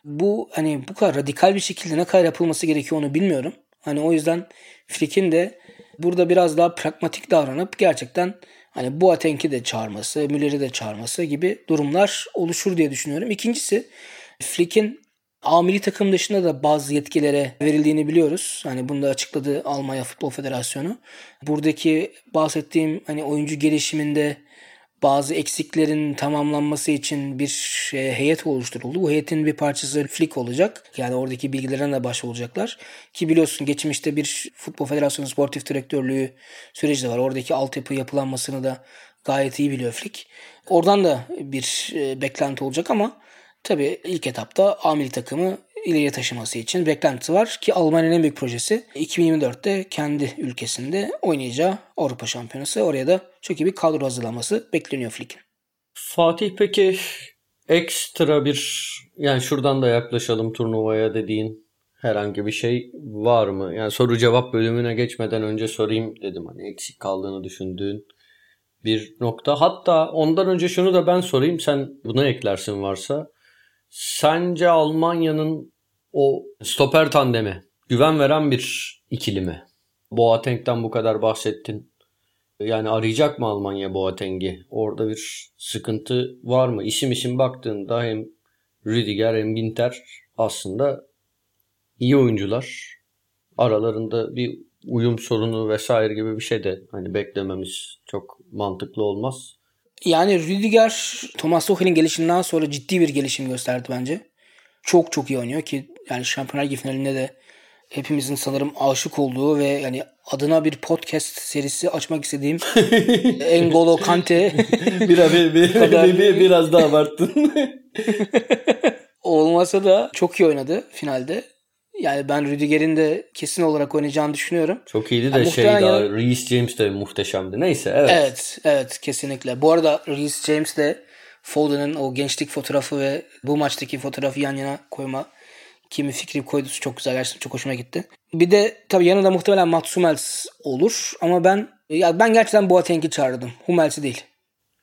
bu hani bu kadar radikal bir şekilde ne kadar yapılması gerekiyor onu bilmiyorum. Hani o yüzden Flick'in de burada biraz daha pragmatik davranıp gerçekten hani Boateng'i de çağırması, Müller'i de çağırması gibi durumlar oluşur diye düşünüyorum. İkincisi Flick'in A milli takım dışında da bazı yetkilere verildiğini biliyoruz. Hani bunu da açıkladı Almanya Futbol Federasyonu. Buradaki bahsettiğim hani oyuncu gelişiminde bazı eksiklerin tamamlanması için bir şey, heyet oluşturuldu. Bu heyetin bir parçası Flick olacak. Yani oradaki bilgilerine de başvuracaklar. Ki biliyorsun geçmişte bir Futbol Federasyonu Sportif Direktörlüğü süreci de var. Oradaki altyapı yapılanmasını da gayet iyi biliyor Flick. Oradan da bir e, beklenti olacak ama tabii ilk etapta A takımı ileriye taşıması için beklenti var ki Almanya'nın en büyük projesi 2024'te kendi ülkesinde oynayacağı Avrupa Şampiyonası. Oraya da çok iyi bir kadro hazırlaması bekleniyor Flick'in. Fatih peki ekstra bir yani şuradan da yaklaşalım turnuvaya dediğin herhangi bir şey var mı? Yani soru cevap bölümüne geçmeden önce sorayım dedim. Hani eksik kaldığını düşündüğün bir nokta. Hatta ondan önce şunu da ben sorayım. Sen buna eklersin varsa. Sence Almanya'nın o stoper tandemi güven veren bir ikili mi? Boateng'den bu kadar bahsettin. Yani arayacak mı Almanya Boateng'i? Orada bir sıkıntı var mı? İsim isim baktığında hem Rüdiger hem Ginter aslında iyi oyuncular. Aralarında bir uyum sorunu vesaire gibi bir şey de hani beklememiz çok mantıklı olmaz. Yani Rüdiger Thomas Tuchel'in gelişinden sonra ciddi bir gelişim gösterdi bence. Çok çok iyi oynuyor ki yani Şampiyonlar Ligi finalinde de hepimizin sanırım aşık olduğu ve yani adına bir podcast serisi açmak istediğim Engolo Kante bir, bir, bir, bir, biraz daha abarttın. Olmasa da çok iyi oynadı finalde. Yani ben Rüdiger'in de kesin olarak oynayacağını düşünüyorum. Çok iyiydi de yani şey daha yani... Reece James de muhteşemdi. Neyse evet. Evet evet kesinlikle. Bu arada Reece James de Foden'ın o gençlik fotoğrafı ve bu maçtaki fotoğrafı yan yana koyma kimi fikri koydu çok güzel gerçekten çok hoşuma gitti. Bir de tabii yanında muhtemelen Mats Hummels olur ama ben ya ben gerçekten Boateng'i çağırdım. Hummels'i değil.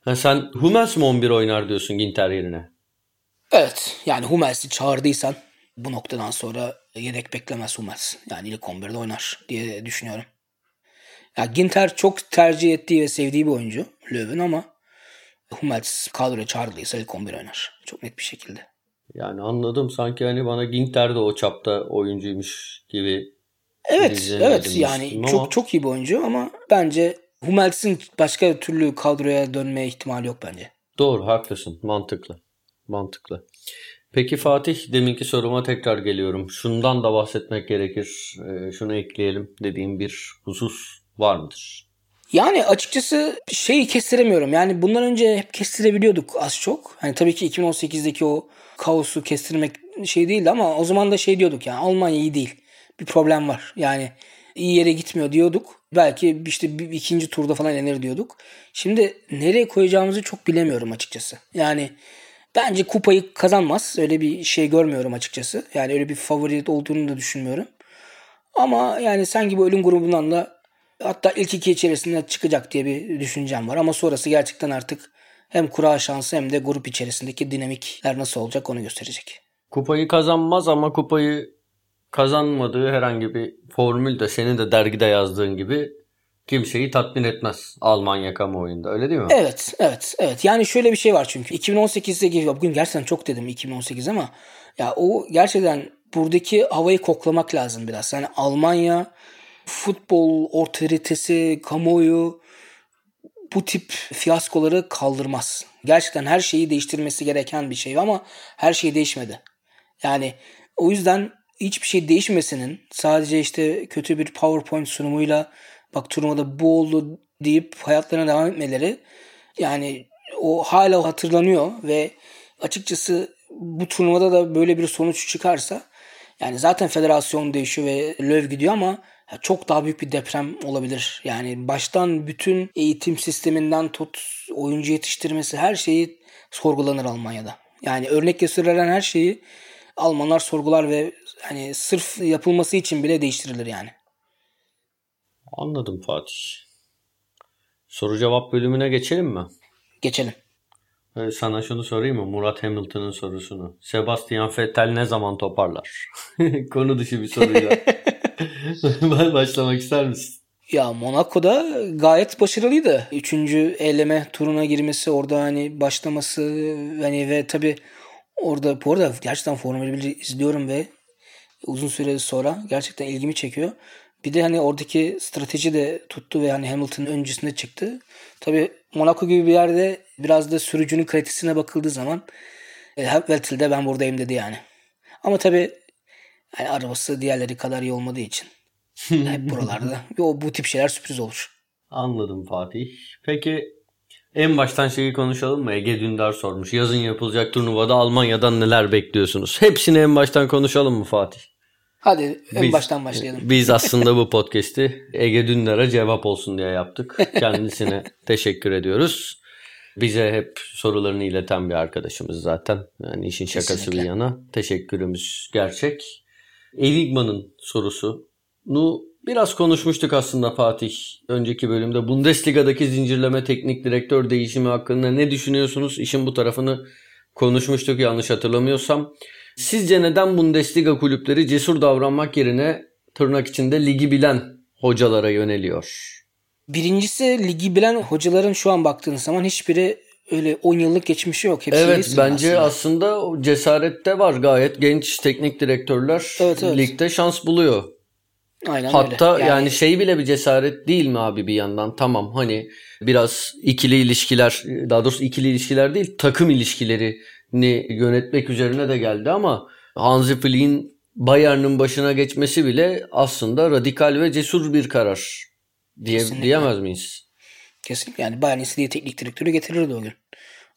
Ha sen Hummels mi 11 oynar diyorsun Ginter yerine? Evet yani Hummels'i çağırdıysan bu noktadan sonra yedek beklemez Hummels. Yani ilk 11'de oynar diye düşünüyorum. Ya Ginter çok tercih ettiği ve sevdiği bir oyuncu Löw'ün ama Hummels kadroya çağrıldıysa ilk 11 oynar. Çok net bir şekilde. Yani anladım. Sanki hani bana Ginter de o çapta oyuncuymuş gibi. Evet, evet yani ama... çok çok iyi bir oyuncu ama bence Hummels'in başka türlü kadroya dönme ihtimali yok bence. Doğru, haklısın. Mantıklı. Mantıklı. Peki Fatih deminki soruma tekrar geliyorum. Şundan da bahsetmek gerekir. E, şunu ekleyelim dediğim bir husus var mıdır? Yani açıkçası şeyi kestiremiyorum. Yani bundan önce hep kestirebiliyorduk az çok. Hani tabii ki 2018'deki o kaosu kestirmek şey değildi ama o zaman da şey diyorduk yani Almanya iyi değil. Bir problem var. Yani iyi yere gitmiyor diyorduk. Belki işte bir, ikinci turda falan elenir diyorduk. Şimdi nereye koyacağımızı çok bilemiyorum açıkçası. Yani bence kupayı kazanmaz. Öyle bir şey görmüyorum açıkçası. Yani öyle bir favori olduğunu da düşünmüyorum. Ama yani sanki bu ölüm grubundan da hatta ilk iki içerisinde çıkacak diye bir düşüncem var. Ama sonrası gerçekten artık hem kura şansı hem de grup içerisindeki dinamikler nasıl olacak onu gösterecek. Kupayı kazanmaz ama kupayı kazanmadığı herhangi bir formül de senin de dergide yazdığın gibi kimseyi tatmin etmez Almanya kamuoyunda öyle değil mi? Evet, evet, evet. Yani şöyle bir şey var çünkü 2018'de bugün gerçekten çok dedim 2018 ama ya o gerçekten buradaki havayı koklamak lazım biraz. Yani Almanya futbol otoritesi, kamuoyu bu tip fiyaskoları kaldırmaz. Gerçekten her şeyi değiştirmesi gereken bir şey ama her şey değişmedi. Yani o yüzden hiçbir şey değişmesinin sadece işte kötü bir PowerPoint sunumuyla bak turnuvada bu oldu deyip hayatlarına devam etmeleri yani o hala hatırlanıyor ve açıkçası bu turnuvada da böyle bir sonuç çıkarsa yani zaten federasyon değişiyor ve Löw gidiyor ama çok daha büyük bir deprem olabilir. Yani baştan bütün eğitim sisteminden tut oyuncu yetiştirmesi her şeyi sorgulanır Almanya'da. Yani örnek gösterilen her şeyi Almanlar sorgular ve hani sırf yapılması için bile değiştirilir yani. Anladım Fatih. Soru cevap bölümüne geçelim mi? Geçelim. Sana şunu sorayım mı? Murat Hamilton'ın sorusunu. Sebastian Vettel ne zaman toparlar? Konu dışı bir soruyla. Başlamak ister misin? Ya Monaco'da gayet başarılıydı. Üçüncü eleme turuna girmesi orada hani başlaması hani ve tabi orada bu arada gerçekten Formula 1'i izliyorum ve uzun süre sonra gerçekten ilgimi çekiyor. Bir de hani oradaki strateji de tuttu ve hani Hamilton'ın öncesinde çıktı. Tabi Monaco gibi bir yerde biraz da sürücünün kalitesine bakıldığı zaman e, Vettel de ben buradayım dedi yani. Ama tabi yani arabası diğerleri kadar iyi olmadığı için hep buralarda o bu tip şeyler sürpriz olur. Anladım Fatih. Peki en baştan şeyi konuşalım mı? Ege Dündar sormuş. Yazın yapılacak turnuvada Almanya'dan neler bekliyorsunuz? Hepsini en baştan konuşalım mı Fatih? Hadi en biz, baştan başlayalım. Biz aslında bu podcast'i Ege Dündar'a cevap olsun diye yaptık. Kendisine teşekkür ediyoruz. Bize hep sorularını ileten bir arkadaşımız zaten. Yani işin şakası Kesinlikle. bir yana. Teşekkürümüz gerçek. Enigma'nın sorusunu biraz konuşmuştuk aslında Fatih önceki bölümde. Bundesliga'daki zincirleme teknik direktör değişimi hakkında ne düşünüyorsunuz? İşin bu tarafını konuşmuştuk yanlış hatırlamıyorsam. Sizce neden Bundesliga kulüpleri cesur davranmak yerine tırnak içinde ligi bilen hocalara yöneliyor? Birincisi ligi bilen hocaların şu an baktığın zaman hiçbiri öyle 10 yıllık geçmişi yok. Hepsi evet bence aslında. aslında cesarette var gayet genç teknik direktörler evet, evet. ligde şans buluyor. Aynen Hatta öyle. Yani... yani şey bile bir cesaret değil mi abi bir yandan? Tamam hani biraz ikili ilişkiler daha doğrusu ikili ilişkiler değil takım ilişkilerini yönetmek üzerine de geldi ama Hansi Flick'in Bayern'ın başına geçmesi bile aslında radikal ve cesur bir karar diye, diyemez miyiz? Kesinlikle yani Bayern istediği teknik direktörü getirirdi o gün.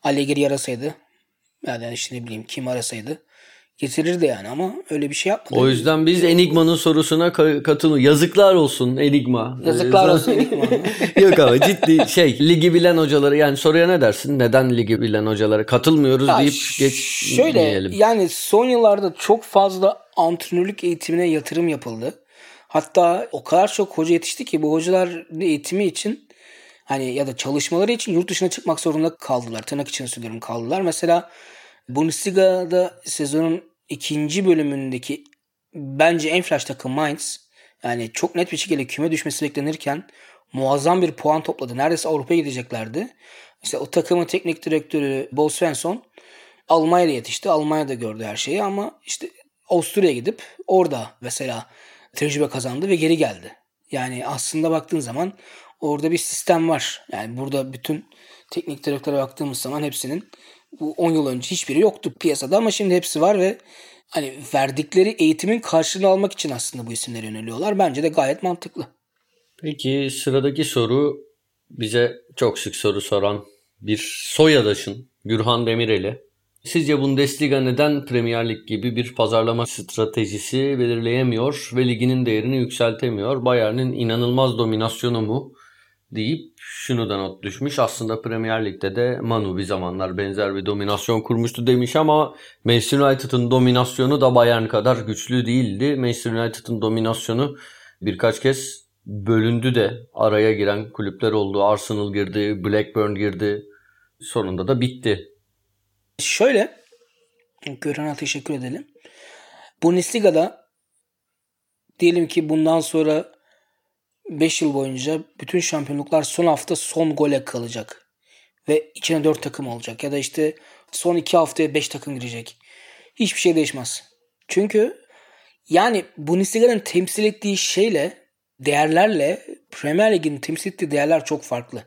Allegri arasaydı yani işte ne bileyim kim arasaydı getirirdi yani ama öyle bir şey yapmadı. O yüzden biz Enigma'nın sorusuna katılıyoruz. Yazıklar olsun Enigma. Yazıklar olsun Enigma. Yok ama ciddi şey ligi bilen hocaları yani soruya ne dersin? Neden ligi bilen hocalara katılmıyoruz ya deyip geç Şöyle yani son yıllarda çok fazla antrenörlük eğitimine yatırım yapıldı. Hatta o kadar çok hoca yetişti ki bu hocalar eğitimi için hani ya da çalışmaları için yurt dışına çıkmak zorunda kaldılar. Tırnak için söylüyorum kaldılar. Mesela Bundesliga'da sezonun ikinci bölümündeki bence en flash takım Mainz. Yani çok net bir şekilde küme düşmesi beklenirken muazzam bir puan topladı. Neredeyse Avrupa'ya gideceklerdi. İşte o takımın teknik direktörü Bo Svensson Almanya'da yetişti. Almanya'da gördü her şeyi ama işte Avusturya'ya gidip orada mesela tecrübe kazandı ve geri geldi. Yani aslında baktığın zaman orada bir sistem var. Yani burada bütün teknik direktöre baktığımız zaman hepsinin Bu 10 yıl önce hiçbiri yoktu piyasada ama şimdi hepsi var ve hani verdikleri eğitimin karşılığını almak için aslında bu isimlere yöneliyorlar. Bence de gayet mantıklı. Peki sıradaki soru bize çok sık soru soran bir soyadaşın Gürhan Demireli. Sizce Bundesliga neden Premier Lig gibi bir pazarlama stratejisi belirleyemiyor ve liginin değerini yükseltemiyor? Bayern'in inanılmaz dominasyonu mu? Deyip şunu da not düşmüş. Aslında Premier Lig'de de Manu bir zamanlar benzer bir dominasyon kurmuştu demiş ama Manchester United'ın dominasyonu da Bayern kadar güçlü değildi. Manchester United'ın dominasyonu birkaç kez bölündü de araya giren kulüpler oldu. Arsenal girdi, Blackburn girdi. Sonunda da bitti. Şöyle, Gören'e teşekkür edelim. Bundesliga'da diyelim ki bundan sonra 5 yıl boyunca bütün şampiyonluklar son hafta son gole kalacak. Ve içine 4 takım olacak. Ya da işte son 2 haftaya 5 takım girecek. Hiçbir şey değişmez. Çünkü yani Bundesliga'nın temsil ettiği şeyle değerlerle Premier Lig'in temsil ettiği değerler çok farklı.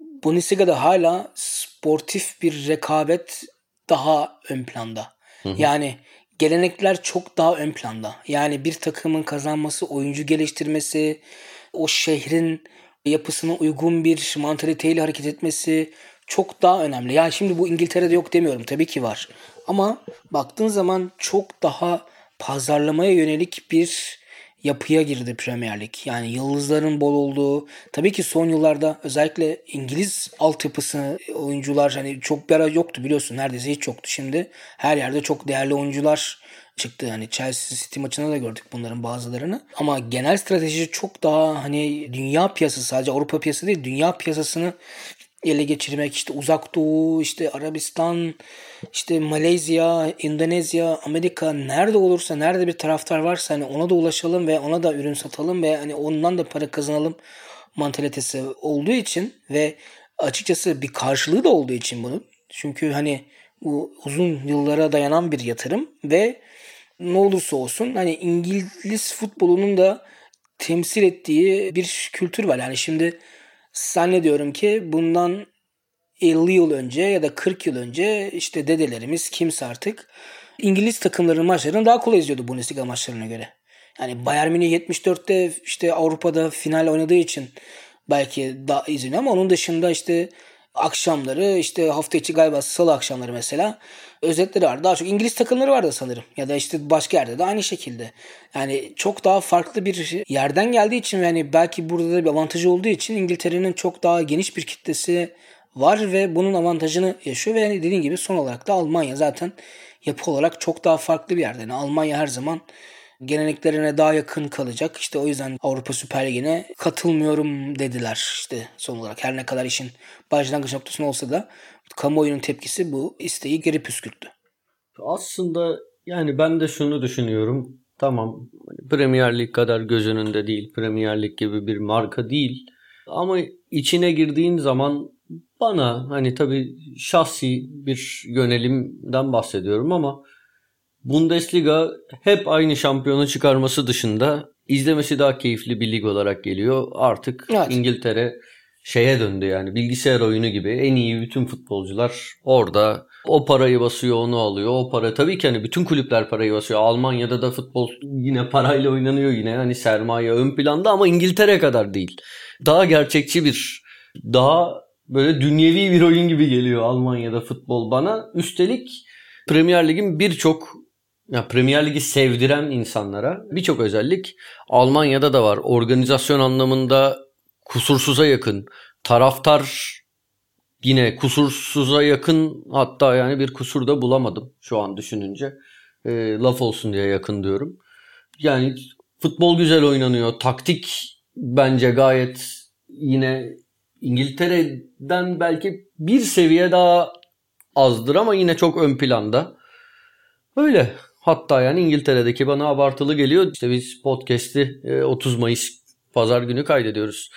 Bundesliga'da hala sportif bir rekabet daha ön planda. Hı hı. Yani gelenekler çok daha ön planda. Yani bir takımın kazanması, oyuncu geliştirmesi, o şehrin yapısına uygun bir mantaliteyle hareket etmesi çok daha önemli. Yani şimdi bu İngiltere'de yok demiyorum. Tabii ki var. Ama baktığın zaman çok daha pazarlamaya yönelik bir yapıya girdi Premier Lig. Yani yıldızların bol olduğu. Tabii ki son yıllarda özellikle İngiliz altyapısı oyuncular hani çok bir ara yoktu biliyorsun. Neredeyse hiç yoktu. Şimdi her yerde çok değerli oyuncular çıktı. Yani Chelsea City maçında da gördük bunların bazılarını. Ama genel strateji çok daha hani dünya piyasası sadece Avrupa piyasası değil dünya piyasasını ele geçirmek işte uzak doğu işte Arabistan işte Malezya, Endonezya, Amerika nerede olursa nerede bir taraftar varsa hani ona da ulaşalım ve ona da ürün satalım ve hani ondan da para kazanalım mantalitesi olduğu için ve açıkçası bir karşılığı da olduğu için bunun. Çünkü hani bu uzun yıllara dayanan bir yatırım ve ne olursa olsun hani İngiliz futbolunun da temsil ettiği bir kültür var. Yani şimdi zannediyorum ki bundan 50 yıl önce ya da 40 yıl önce işte dedelerimiz kimse artık İngiliz takımlarının maçlarını daha kolay izliyordu Bundesliga maçlarına göre. Yani Bayern Münih 74'te işte Avrupa'da final oynadığı için belki daha izleniyor ama onun dışında işte akşamları işte hafta içi galiba salı akşamları mesela özetleri var. Daha çok İngiliz takımları vardı sanırım. Ya da işte başka yerde de aynı şekilde. Yani çok daha farklı bir yerden geldiği için yani belki burada da bir avantajı olduğu için İngiltere'nin çok daha geniş bir kitlesi var ve bunun avantajını yaşıyor. Ve yani dediğim gibi son olarak da Almanya zaten yapı olarak çok daha farklı bir yerde. Yani Almanya her zaman geleneklerine daha yakın kalacak. İşte o yüzden Avrupa Süper Ligi'ne katılmıyorum dediler işte son olarak. Her ne kadar işin başlangıç noktasında olsa da kamuoyunun tepkisi bu isteği geri püskürttü. Aslında yani ben de şunu düşünüyorum. Tamam Premier Lig kadar göz önünde değil. Premier Lig gibi bir marka değil. Ama içine girdiğin zaman bana hani tabii şahsi bir yönelimden bahsediyorum ama Bundesliga hep aynı şampiyonu çıkarması dışında izlemesi daha keyifli bir lig olarak geliyor. Artık evet. İngiltere şeye döndü yani bilgisayar oyunu gibi. En iyi bütün futbolcular orada. O parayı basıyor onu alıyor. O para tabii ki hani bütün kulüpler parayı basıyor. Almanya'da da futbol yine parayla oynanıyor yine hani sermaye ön planda ama İngiltere kadar değil. Daha gerçekçi bir daha böyle dünyevi bir oyun gibi geliyor Almanya'da futbol bana. Üstelik Premier Lig'in birçok ya Premier Ligi sevdiren insanlara birçok özellik Almanya'da da var. Organizasyon anlamında kusursuza yakın. Taraftar yine kusursuza yakın hatta yani bir kusur da bulamadım şu an düşününce. E, laf olsun diye yakın diyorum. Yani futbol güzel oynanıyor. Taktik bence gayet yine İngiltere'den belki bir seviye daha azdır ama yine çok ön planda. Öyle. Hatta yani İngiltere'deki bana abartılı geliyor. İşte biz podcast'i 30 e, Mayıs pazar günü kaydediyoruz.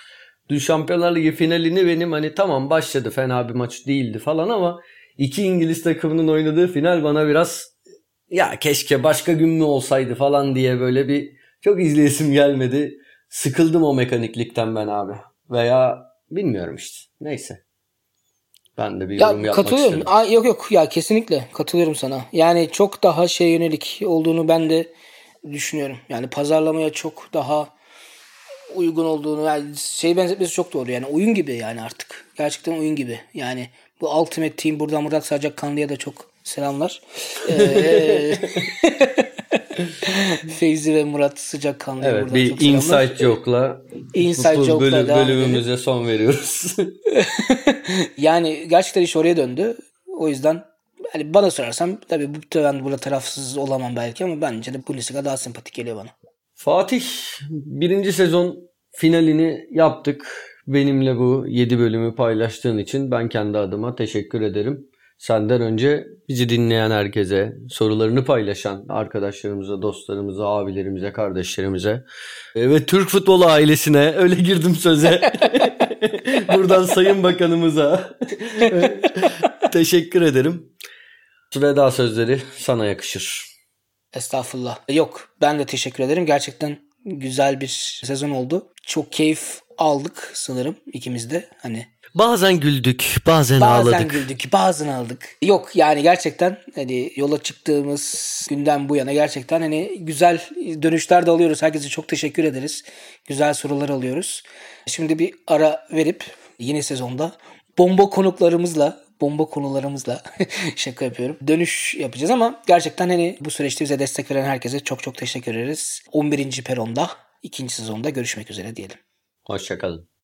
Dün Şampiyonlar Ligi finalini benim hani tamam başladı fena bir maç değildi falan ama iki İngiliz takımının oynadığı final bana biraz ya keşke başka gün mü olsaydı falan diye böyle bir çok izleyesim gelmedi. Sıkıldım o mekaniklikten ben abi. Veya bilmiyorum işte. Neyse. Ben de bir yorum Ya yapmak katılıyorum. istedim. Aa, yok yok ya kesinlikle katılıyorum sana. Yani çok daha şey yönelik olduğunu ben de düşünüyorum. Yani pazarlamaya çok daha uygun olduğunu yani şey benzetmesi çok doğru yani oyun gibi yani artık. Gerçekten oyun gibi. Yani bu Ultimate Team buradan Murat Sacak Kanlı'ya da çok selamlar. Ee, Feyzi ve Murat Sıcak Kanlı'ya Evet bir çok selamlar. inside joke'la Inside bu joke'la bölü- devam bölümümüze son veriyoruz. Yani gerçekten iş oraya döndü. O yüzden hani bana sorarsan tabii bu ben burada tarafsız olamam belki ama bence de Bundesliga daha sempatik geliyor bana. Fatih birinci sezon finalini yaptık. Benimle bu 7 bölümü paylaştığın için ben kendi adıma teşekkür ederim. Senden önce bizi dinleyen herkese, sorularını paylaşan arkadaşlarımıza, dostlarımıza, abilerimize, kardeşlerimize e, ve Türk futbolu ailesine öyle girdim söze. Buradan Sayın Bakanımıza teşekkür ederim. Veda sözleri sana yakışır. Estağfurullah. Yok ben de teşekkür ederim. Gerçekten güzel bir sezon oldu. Çok keyif aldık sanırım ikimiz de. Hani Bazen güldük, bazen, bazen ağladık. güldük, bazen aldık. Yok yani gerçekten hani yola çıktığımız günden bu yana gerçekten hani güzel dönüşler de alıyoruz. Herkese çok teşekkür ederiz. Güzel sorular alıyoruz. Şimdi bir ara verip yeni sezonda bomba konuklarımızla bomba konularımızla şaka yapıyorum. Dönüş yapacağız ama gerçekten hani bu süreçte bize destek veren herkese çok çok teşekkür ederiz. 11. peronda ikinci sezonda görüşmek üzere diyelim. Hoşçakalın.